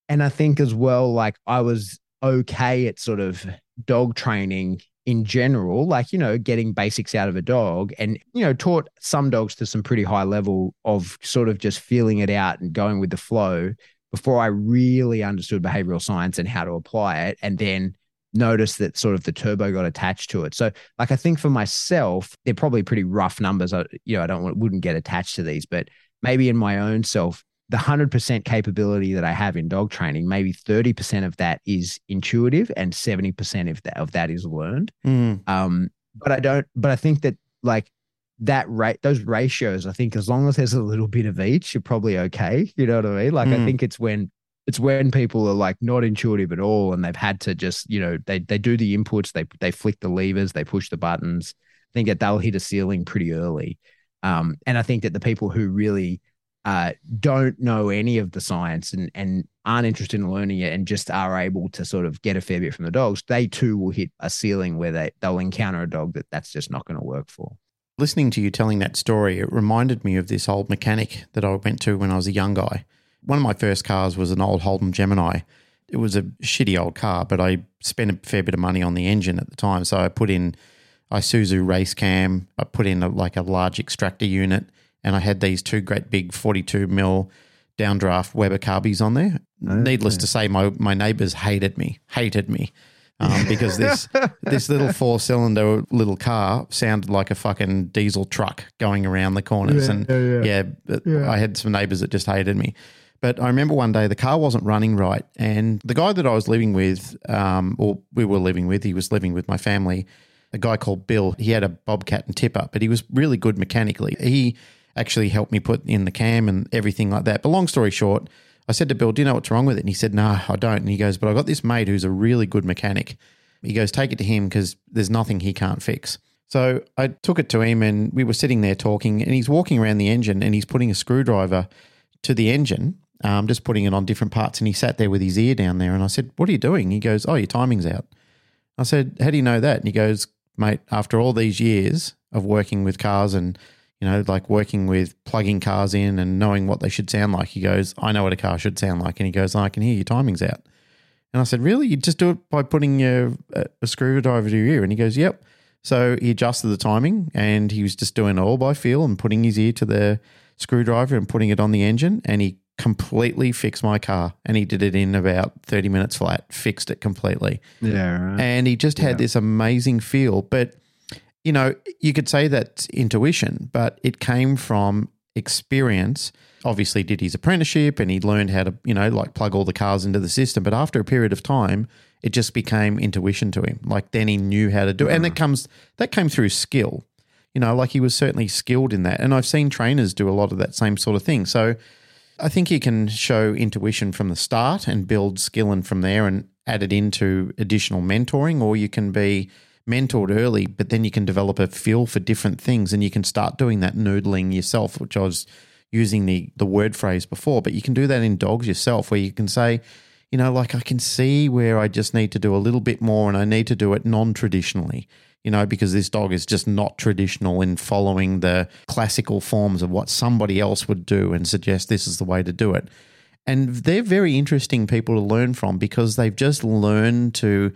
S2: And I think as well, like I was okay at sort of dog training in general, like, you know, getting basics out of a dog and, you know, taught some dogs to some pretty high level of sort of just feeling it out and going with the flow before I really understood behavioral science and how to apply it. And then noticed that sort of the turbo got attached to it. So, like, I think for myself, they're probably pretty rough numbers. I, you know, I don't wouldn't get attached to these, but maybe in my own self, the 100% capability that I have in dog training, maybe 30% of that is intuitive and 70% of that, of that is learned.
S3: Mm.
S2: Um, but I don't, but I think that like that rate, those ratios, I think as long as there's a little bit of each, you're probably okay. You know what I mean? Like,
S3: Mm.
S2: I think it's when, it's when people are like not intuitive at all and they've had to just, you know, they, they do the inputs, they, they flick the levers, they push the buttons. I think that they'll hit a ceiling pretty early. Um, and I think that the people who really, uh, don't know any of the science and, and aren't interested in learning it and just are able to sort of get a fair bit from the dogs, they too will hit a ceiling where they, they'll encounter a dog that that's just not going to work for.
S3: Listening to you telling that story, it reminded me of this old mechanic that I went to when I was a young guy. One of my first cars was an old Holden Gemini. It was a shitty old car, but I spent a fair bit of money on the engine at the time. So I put in Isuzu race cam, I put in a, like a large extractor unit, and I had these two great big 42 mil downdraft Weber carbies on there. Needless to say, my, my neighbors hated me, hated me. Um, because this this little four cylinder little car sounded like a fucking diesel truck going around the corners,
S2: Yeah,
S3: and
S2: yeah,
S3: yeah,
S2: Yeah.
S3: I had some neighbors that just hated me. But I remember one day the car wasn't running right, and the guy that I was living with, um, or we were living with, he was living with my family. A guy called Bill. He had a Bobcat and tipper, but he was really good mechanically. He actually helped me put in the cam and everything like that. But long story short, I said to Bill, "Do you know what's wrong with it?" And he said, "No, I don't." And he goes, "But I got this mate who's a really good mechanic." He goes, "Take it to him because there's nothing he can't fix." So I took it to him, and we were sitting there talking, and he's walking around the engine, and he's putting a screwdriver to the engine, um, just putting it on different parts. And he sat there with his ear down there, and I said, "What are you doing?" He goes, "Oh, your timing's out." I said, "How do you know that?" And he goes, "Mate, after all these years of working with cars and you know, like working with plugging cars in and knowing what they should sound like. He goes, I know what a car should sound like. And he goes, I can hear your timing's out. And I said, Really? You just do it by putting a, a screwdriver to your ear? And he goes, Yep. So he adjusted the timing and he was just doing it all by feel and putting his ear to the screwdriver and putting it on the engine. And he completely fixed my car. And he did it in about 30 minutes flat, fixed it completely
S2: Yeah. Right.
S3: and he just had
S2: Yeah.
S3: this amazing feel. But you know, you could say that's intuition, but it came from experience. Obviously, did his apprenticeship and he learned how to, you know, like plug all the cars into the system. But after a period of time, it just became intuition to him. Like then he knew how to do it, and that mm. comes that came through skill. You know, like he was certainly skilled in that. And I've seen trainers do a lot of that same sort of thing. So I think you can show intuition from the start and build skill and from there and add it into additional mentoring, or you can be mentored early, but then you can develop a feel for different things and you can start doing that noodling yourself, which I was using the the word phrase before, but you can do that in dogs yourself where you can say, you know, like I can see where I just need to do a little bit more and I need to do it non-traditionally. You know, because this dog is just not traditional in following the classical forms of what somebody else would do and suggest this is the way to do it. And they're very interesting people to learn from because they've just learned to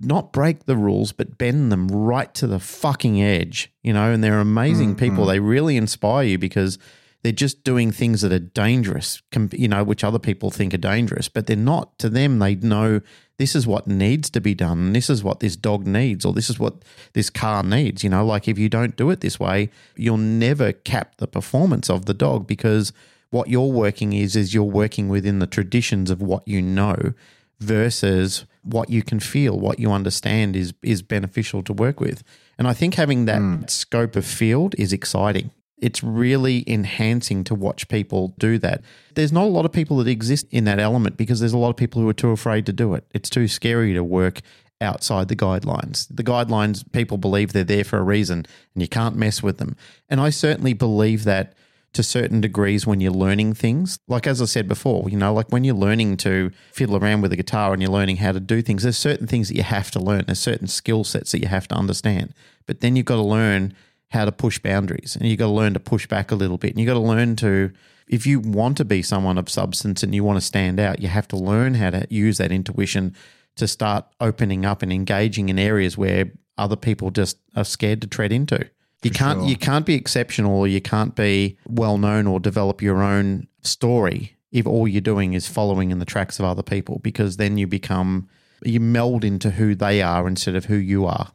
S3: not break the rules, but bend them right to the fucking edge, you know, and they're amazing mm, people. Mm. They really inspire you because They're just doing things that are dangerous, you know, which other people think are dangerous, but they're not. To them, they know this is what needs to be done. This is what this dog needs, or this is what this car needs. You know, like if you don't do it this way, you'll never cap the performance of the dog because what you're working is is you're working within the traditions of what you know versus what you can feel, what you understand is is beneficial to work with. And I think having that hmm. scope of field is exciting. It's really enhancing to watch people do that. There's not a lot of people that exist in that element because there's a lot of people who are too afraid to do it. It's too scary to work outside the guidelines. The guidelines, people believe they're there for a reason and you can't mess with them. And I certainly believe that to certain degrees when you're learning things. Like as I said before, you know, like when you're learning to fiddle around with a guitar and you're learning how to do things, there's certain things that you have to learn. There's certain skill sets that you have to understand. But then you've got to learn how to push boundaries and you've got to learn to push back a little bit. And you've got to learn to if you want to be someone of substance and you want to stand out, you have to learn how to use that intuition to start opening up and engaging in areas where other people just are scared to tread into. You can't
S2: sure.
S3: you can't be exceptional or you can't be well known or develop your own story if all you're doing is following in the tracks of other people because then you become you meld into who they are instead of who you are.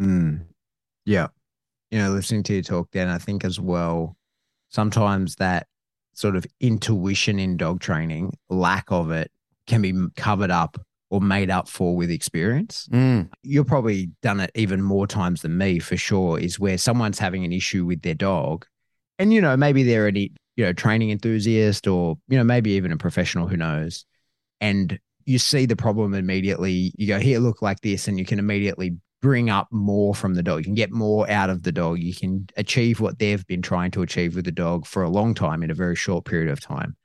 S2: Mm. Yeah. You know, listening to you talk, then I think as well, sometimes that sort of intuition in dog training, lack of it, can be covered up or made up for with experience.
S3: Mm.
S2: You've probably done it even more times than me for sure, is where someone's having an issue with their dog. And, you know, maybe they're a, you know, training enthusiast or, you know, maybe even a professional, who knows. And you see the problem immediately. You go, here, look like this. And you can immediately bring up more from the dog. You can get more out of the dog. You can achieve what they've been trying to achieve with the dog for a long time in a very short period of time.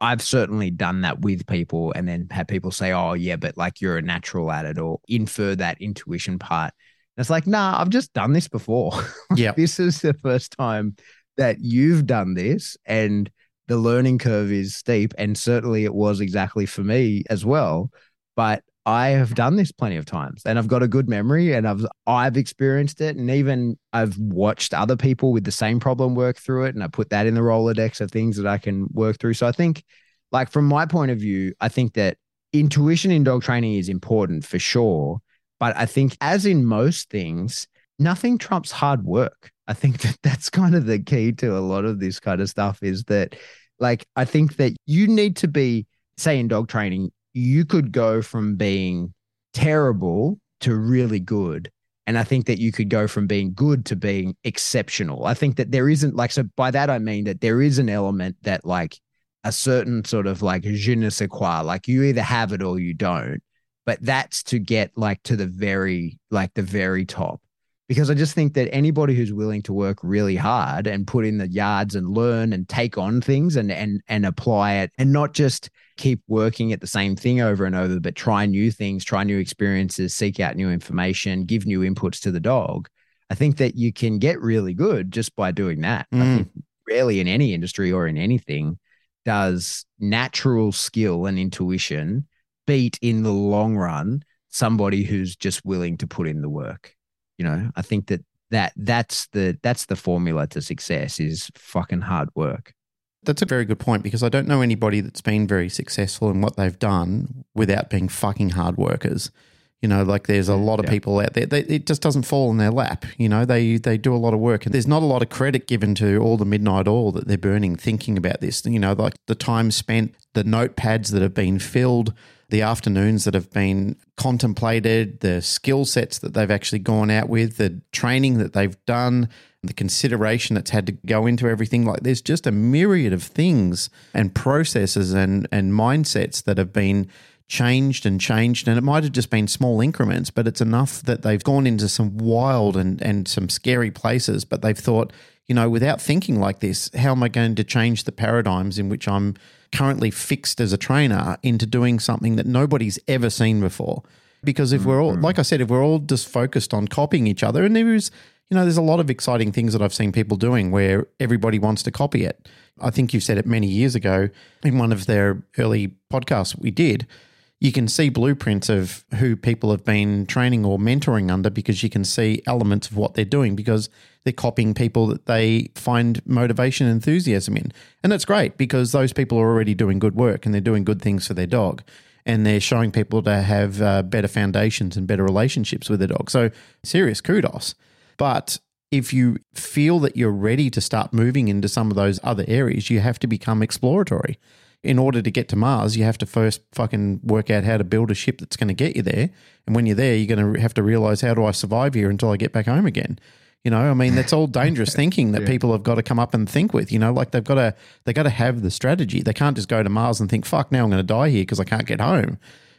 S2: I've certainly done that with people and then had people say, oh, yeah, but like you're a natural at it or infer that intuition part. And it's like, nah, I've just done this before.
S3: Yeah.
S2: this is the first time that you've done this and the learning curve is steep. And certainly it was exactly for me as well. But I have done this plenty of times and I've got a good memory and I've I've experienced it and even I've watched other people with the same problem work through it and I put that in the Rolodex of things that I can work through. So I think like from my point of view, I think that intuition in dog training is important for sure, but I think as in most things, nothing trumps hard work. I think that that's kind of the key to a lot of this kind of stuff is that like I think that you need to be say in dog training you could go from being terrible to really good. And I think that you could go from being good to being exceptional. I think that there isn't like, so by that I mean that there is an element that like a certain sort of like je ne sais quoi, like you either have it or you don't. But that's to get like to the very, like the very top. Because I just think that anybody who's willing to work really hard and put in the yards and learn and take on things and and and apply it and not just keep working at the same thing over and over, but try new things, try new experiences, seek out new information, give new inputs to the dog. I think that you can get really good just by doing that. I
S3: Mm.
S2: think rarely in any industry or in anything does natural skill and intuition beat in the long run somebody who's just willing to put in the work. You know, I think that that that's the that's the formula to success is fucking hard work.
S3: That's a very good point because I don't know anybody that's been very successful in what they've done without being fucking hard workers. You know, like there's a mm, lot of
S2: Yeah.
S3: people out there. They, it just doesn't fall in their lap. You know, they they do a lot of work, and there's not a lot of credit given to all the midnight oil that they're burning thinking about this. You know, like the time spent, the notepads that have been filled, the afternoons that have been contemplated, the skill sets that they've actually gone out with, the training that they've done, the consideration that's had to go into everything. Like there's just a myriad of things and processes and, and mindsets that have been changed and changed. And it might have just been small increments, but it's enough that they've gone into some wild and, and some scary places. But they've thought, you know, without thinking like this, how am I going to change the paradigms in which I'm currently fixed as a trainer into doing something that nobody's ever seen before? Because if we're all, mm-hmm. like I said, if we're all just focused on copying each other, and there is, you know, there's a lot of exciting things that I've seen people doing where everybody wants to copy it. I think you said it many years ago in one of their early podcasts we did. You can see blueprints of who people have been training or mentoring under because you can see elements of what they're doing because they're copying people that they find motivation and enthusiasm in. And that's great because those people are already doing good work and they're doing good things for their dog and they're showing people to have uh, better foundations and better relationships with their dog. So, serious kudos. But if you feel that you're ready to start moving into some of those other areas, you have to become exploratory in order to get to Mars, you have to first fucking work out how to build a ship that's going to get you there. And when you're there, you're going to have to realize how do I survive here until I get back home again. You know, I mean, that's all dangerous thinking that yeah. people have got to come up and think with. You know, like they've got to they got to have the strategy. They can't just go to Mars and think, "Fuck, now I'm going to die here because I can't get home."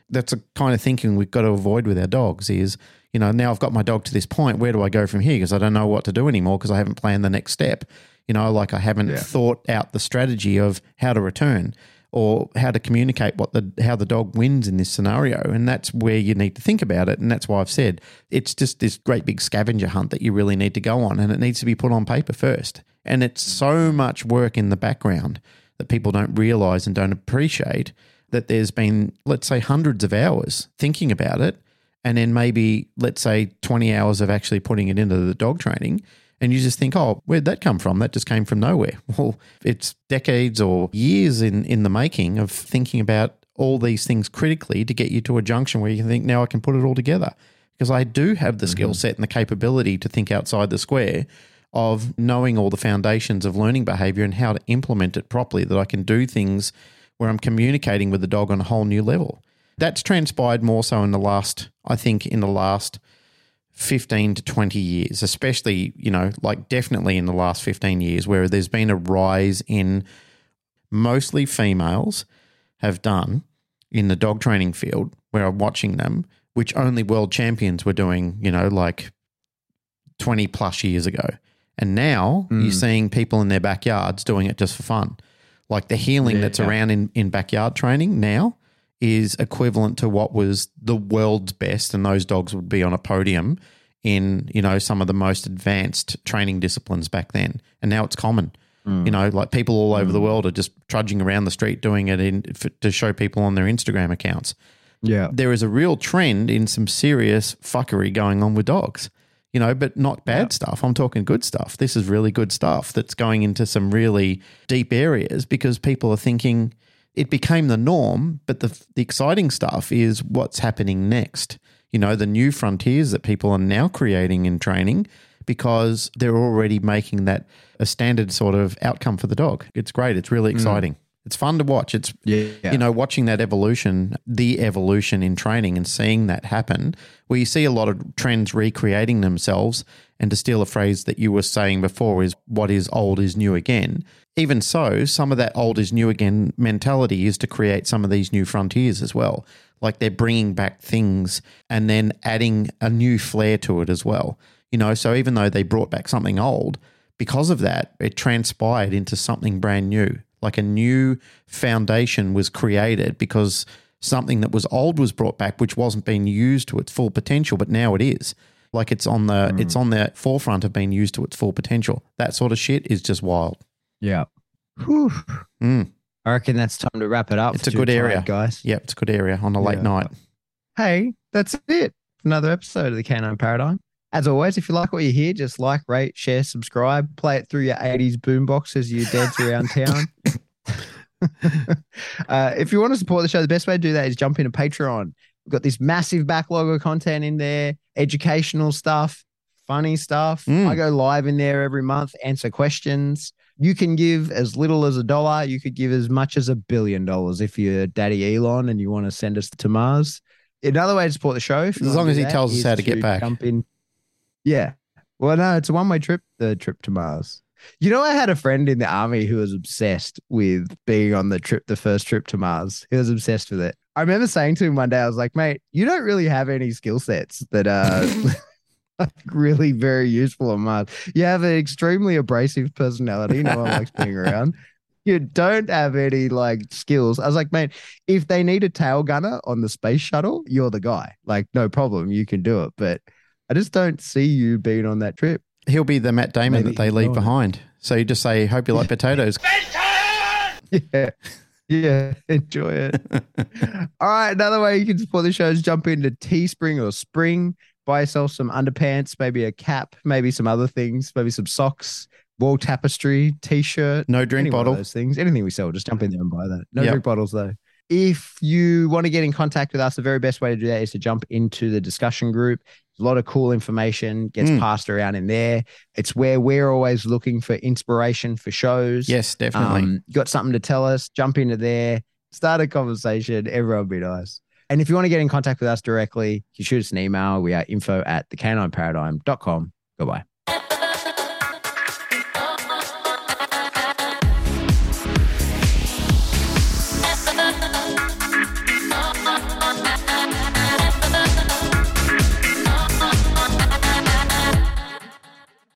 S3: That's a kind of thinking we've got to avoid with our dogs. Is you know, now I've got my dog to this point. Where do I go from here? Because I don't know what to do anymore because I haven't planned the next step. You know, like I haven't yeah. thought out the strategy of how to return or how to communicate what the how the dog wins in this scenario. And that's where you need to think about it. And that's why I've said it's just this great big scavenger hunt that you really need to go on and it needs to be put on paper first. And it's so much work in the background that people don't realize and don't appreciate that there's been let's say hundreds of hours thinking about it and then maybe let's say 20 hours of actually putting it into the dog training and you just think, oh, where'd that come from? That just came from nowhere. Well, it's decades or years in, in the making of thinking about all these things critically to get you to a junction where you can think, now I can put it all together. Because I do have the mm-hmm. skill set and the capability to think outside the square of knowing all the foundations of learning behavior and how to implement it properly, that I can do things where I'm communicating with the dog on a whole new level. That's transpired more so in the last, I think, in the last 15 to 20 years, especially, you know, like definitely in the last 15 years, where there's been a rise in mostly females have done in the dog training field where I'm watching them, which only world champions were doing, you know, like 20 plus years ago. And now mm. you're seeing people in their backyards doing it just for fun. Like the heeling yeah, that's yeah. around in, in backyard training now is equivalent to what was the world's best, and those dogs would be on a podium in you know some of the most advanced training disciplines back then, and now it's common. Mm. You know, like people all over mm. the world are just trudging around the street doing it in, for, to show people on their Instagram accounts.
S2: Yeah,
S3: there is a real trend in some serious fuckery going on with dogs. You know, but not bad yeah. stuff. I'm talking good stuff. This is really good stuff that's going into some really deep areas because people are thinking it became the norm, but the, the exciting stuff is what's happening next. You know, the new frontiers that people are now creating in training because they're already making that a standard sort of outcome for the dog. It's great. It's really mm. exciting. Mm. It's fun to watch. It's yeah. you know watching that evolution, the evolution in training, and seeing that happen. Where you see a lot of trends recreating themselves. And to steal a phrase that you were saying before, is what is old is new again. Even so, some of that old is new again mentality is to create some of these new frontiers as well. Like they're bringing back things and then adding a new flair to it as well. You know, so even though they brought back something old, because of that, it transpired into something brand new. Like a new foundation was created because something that was old was brought back, which wasn't being used to its full potential, but now it is. Like it's on the mm. it's on the forefront of being used to its full potential. That sort of shit is just wild.
S2: Yeah.
S3: Whew. Mm.
S2: I reckon that's time to wrap it up.
S3: It's a good area, guys. Yep, it's a good area on a late yeah. night.
S2: Hey, that's it. Another episode of the Canine Paradigm. As always, if you like what you hear, just like, rate, share, subscribe, play it through your 80s boombox as you dance around town. uh, if you want to support the show, the best way to do that is jump into Patreon. We've got this massive backlog of content in there, educational stuff, funny stuff. Mm. I go live in there every month, answer questions. You can give as little as a dollar. You could give as much as a billion dollars if you're Daddy Elon and you want to send us to Mars. Another way to support the show,
S3: as long as he tells us how to, to get back.
S2: Jump in. Yeah. Well, no, it's a one way trip, the trip to Mars. You know, I had a friend in the army who was obsessed with being on the trip, the first trip to Mars. He was obsessed with it. I remember saying to him one day, I was like, mate, you don't really have any skill sets that are like really very useful on Mars. You have an extremely abrasive personality. No one likes being around. You don't have any like skills. I was like, man, if they need a tail gunner on the space shuttle, you're the guy. Like, no problem, you can do it. But I just don't see you being on that trip.
S3: He'll be the Matt Damon Maybe that they leave behind. So you just say, "Hope you like potatoes."
S2: yeah. Yeah, enjoy it. All right, another way you can support the show is jump into Teespring or Spring, buy yourself some underpants, maybe a cap, maybe some other things, maybe some socks, wall tapestry, t-shirt,
S3: no drink
S2: any one of
S3: bottle.
S2: those things, anything we sell, just jump in there and buy that. No
S3: Yep.
S2: drink bottles though. If you want to get in contact with us, the very best way to do that is to jump into the discussion group. A lot of cool information gets
S3: Mm.
S2: passed around in there. It's where we're always looking for inspiration for shows.
S3: Yes, definitely.
S2: Um, got something to tell us, jump into there, start a conversation. Everyone be nice. And if you want to get in contact with us directly, you shoot us an email. We are info at the canine paradigm.com. Goodbye.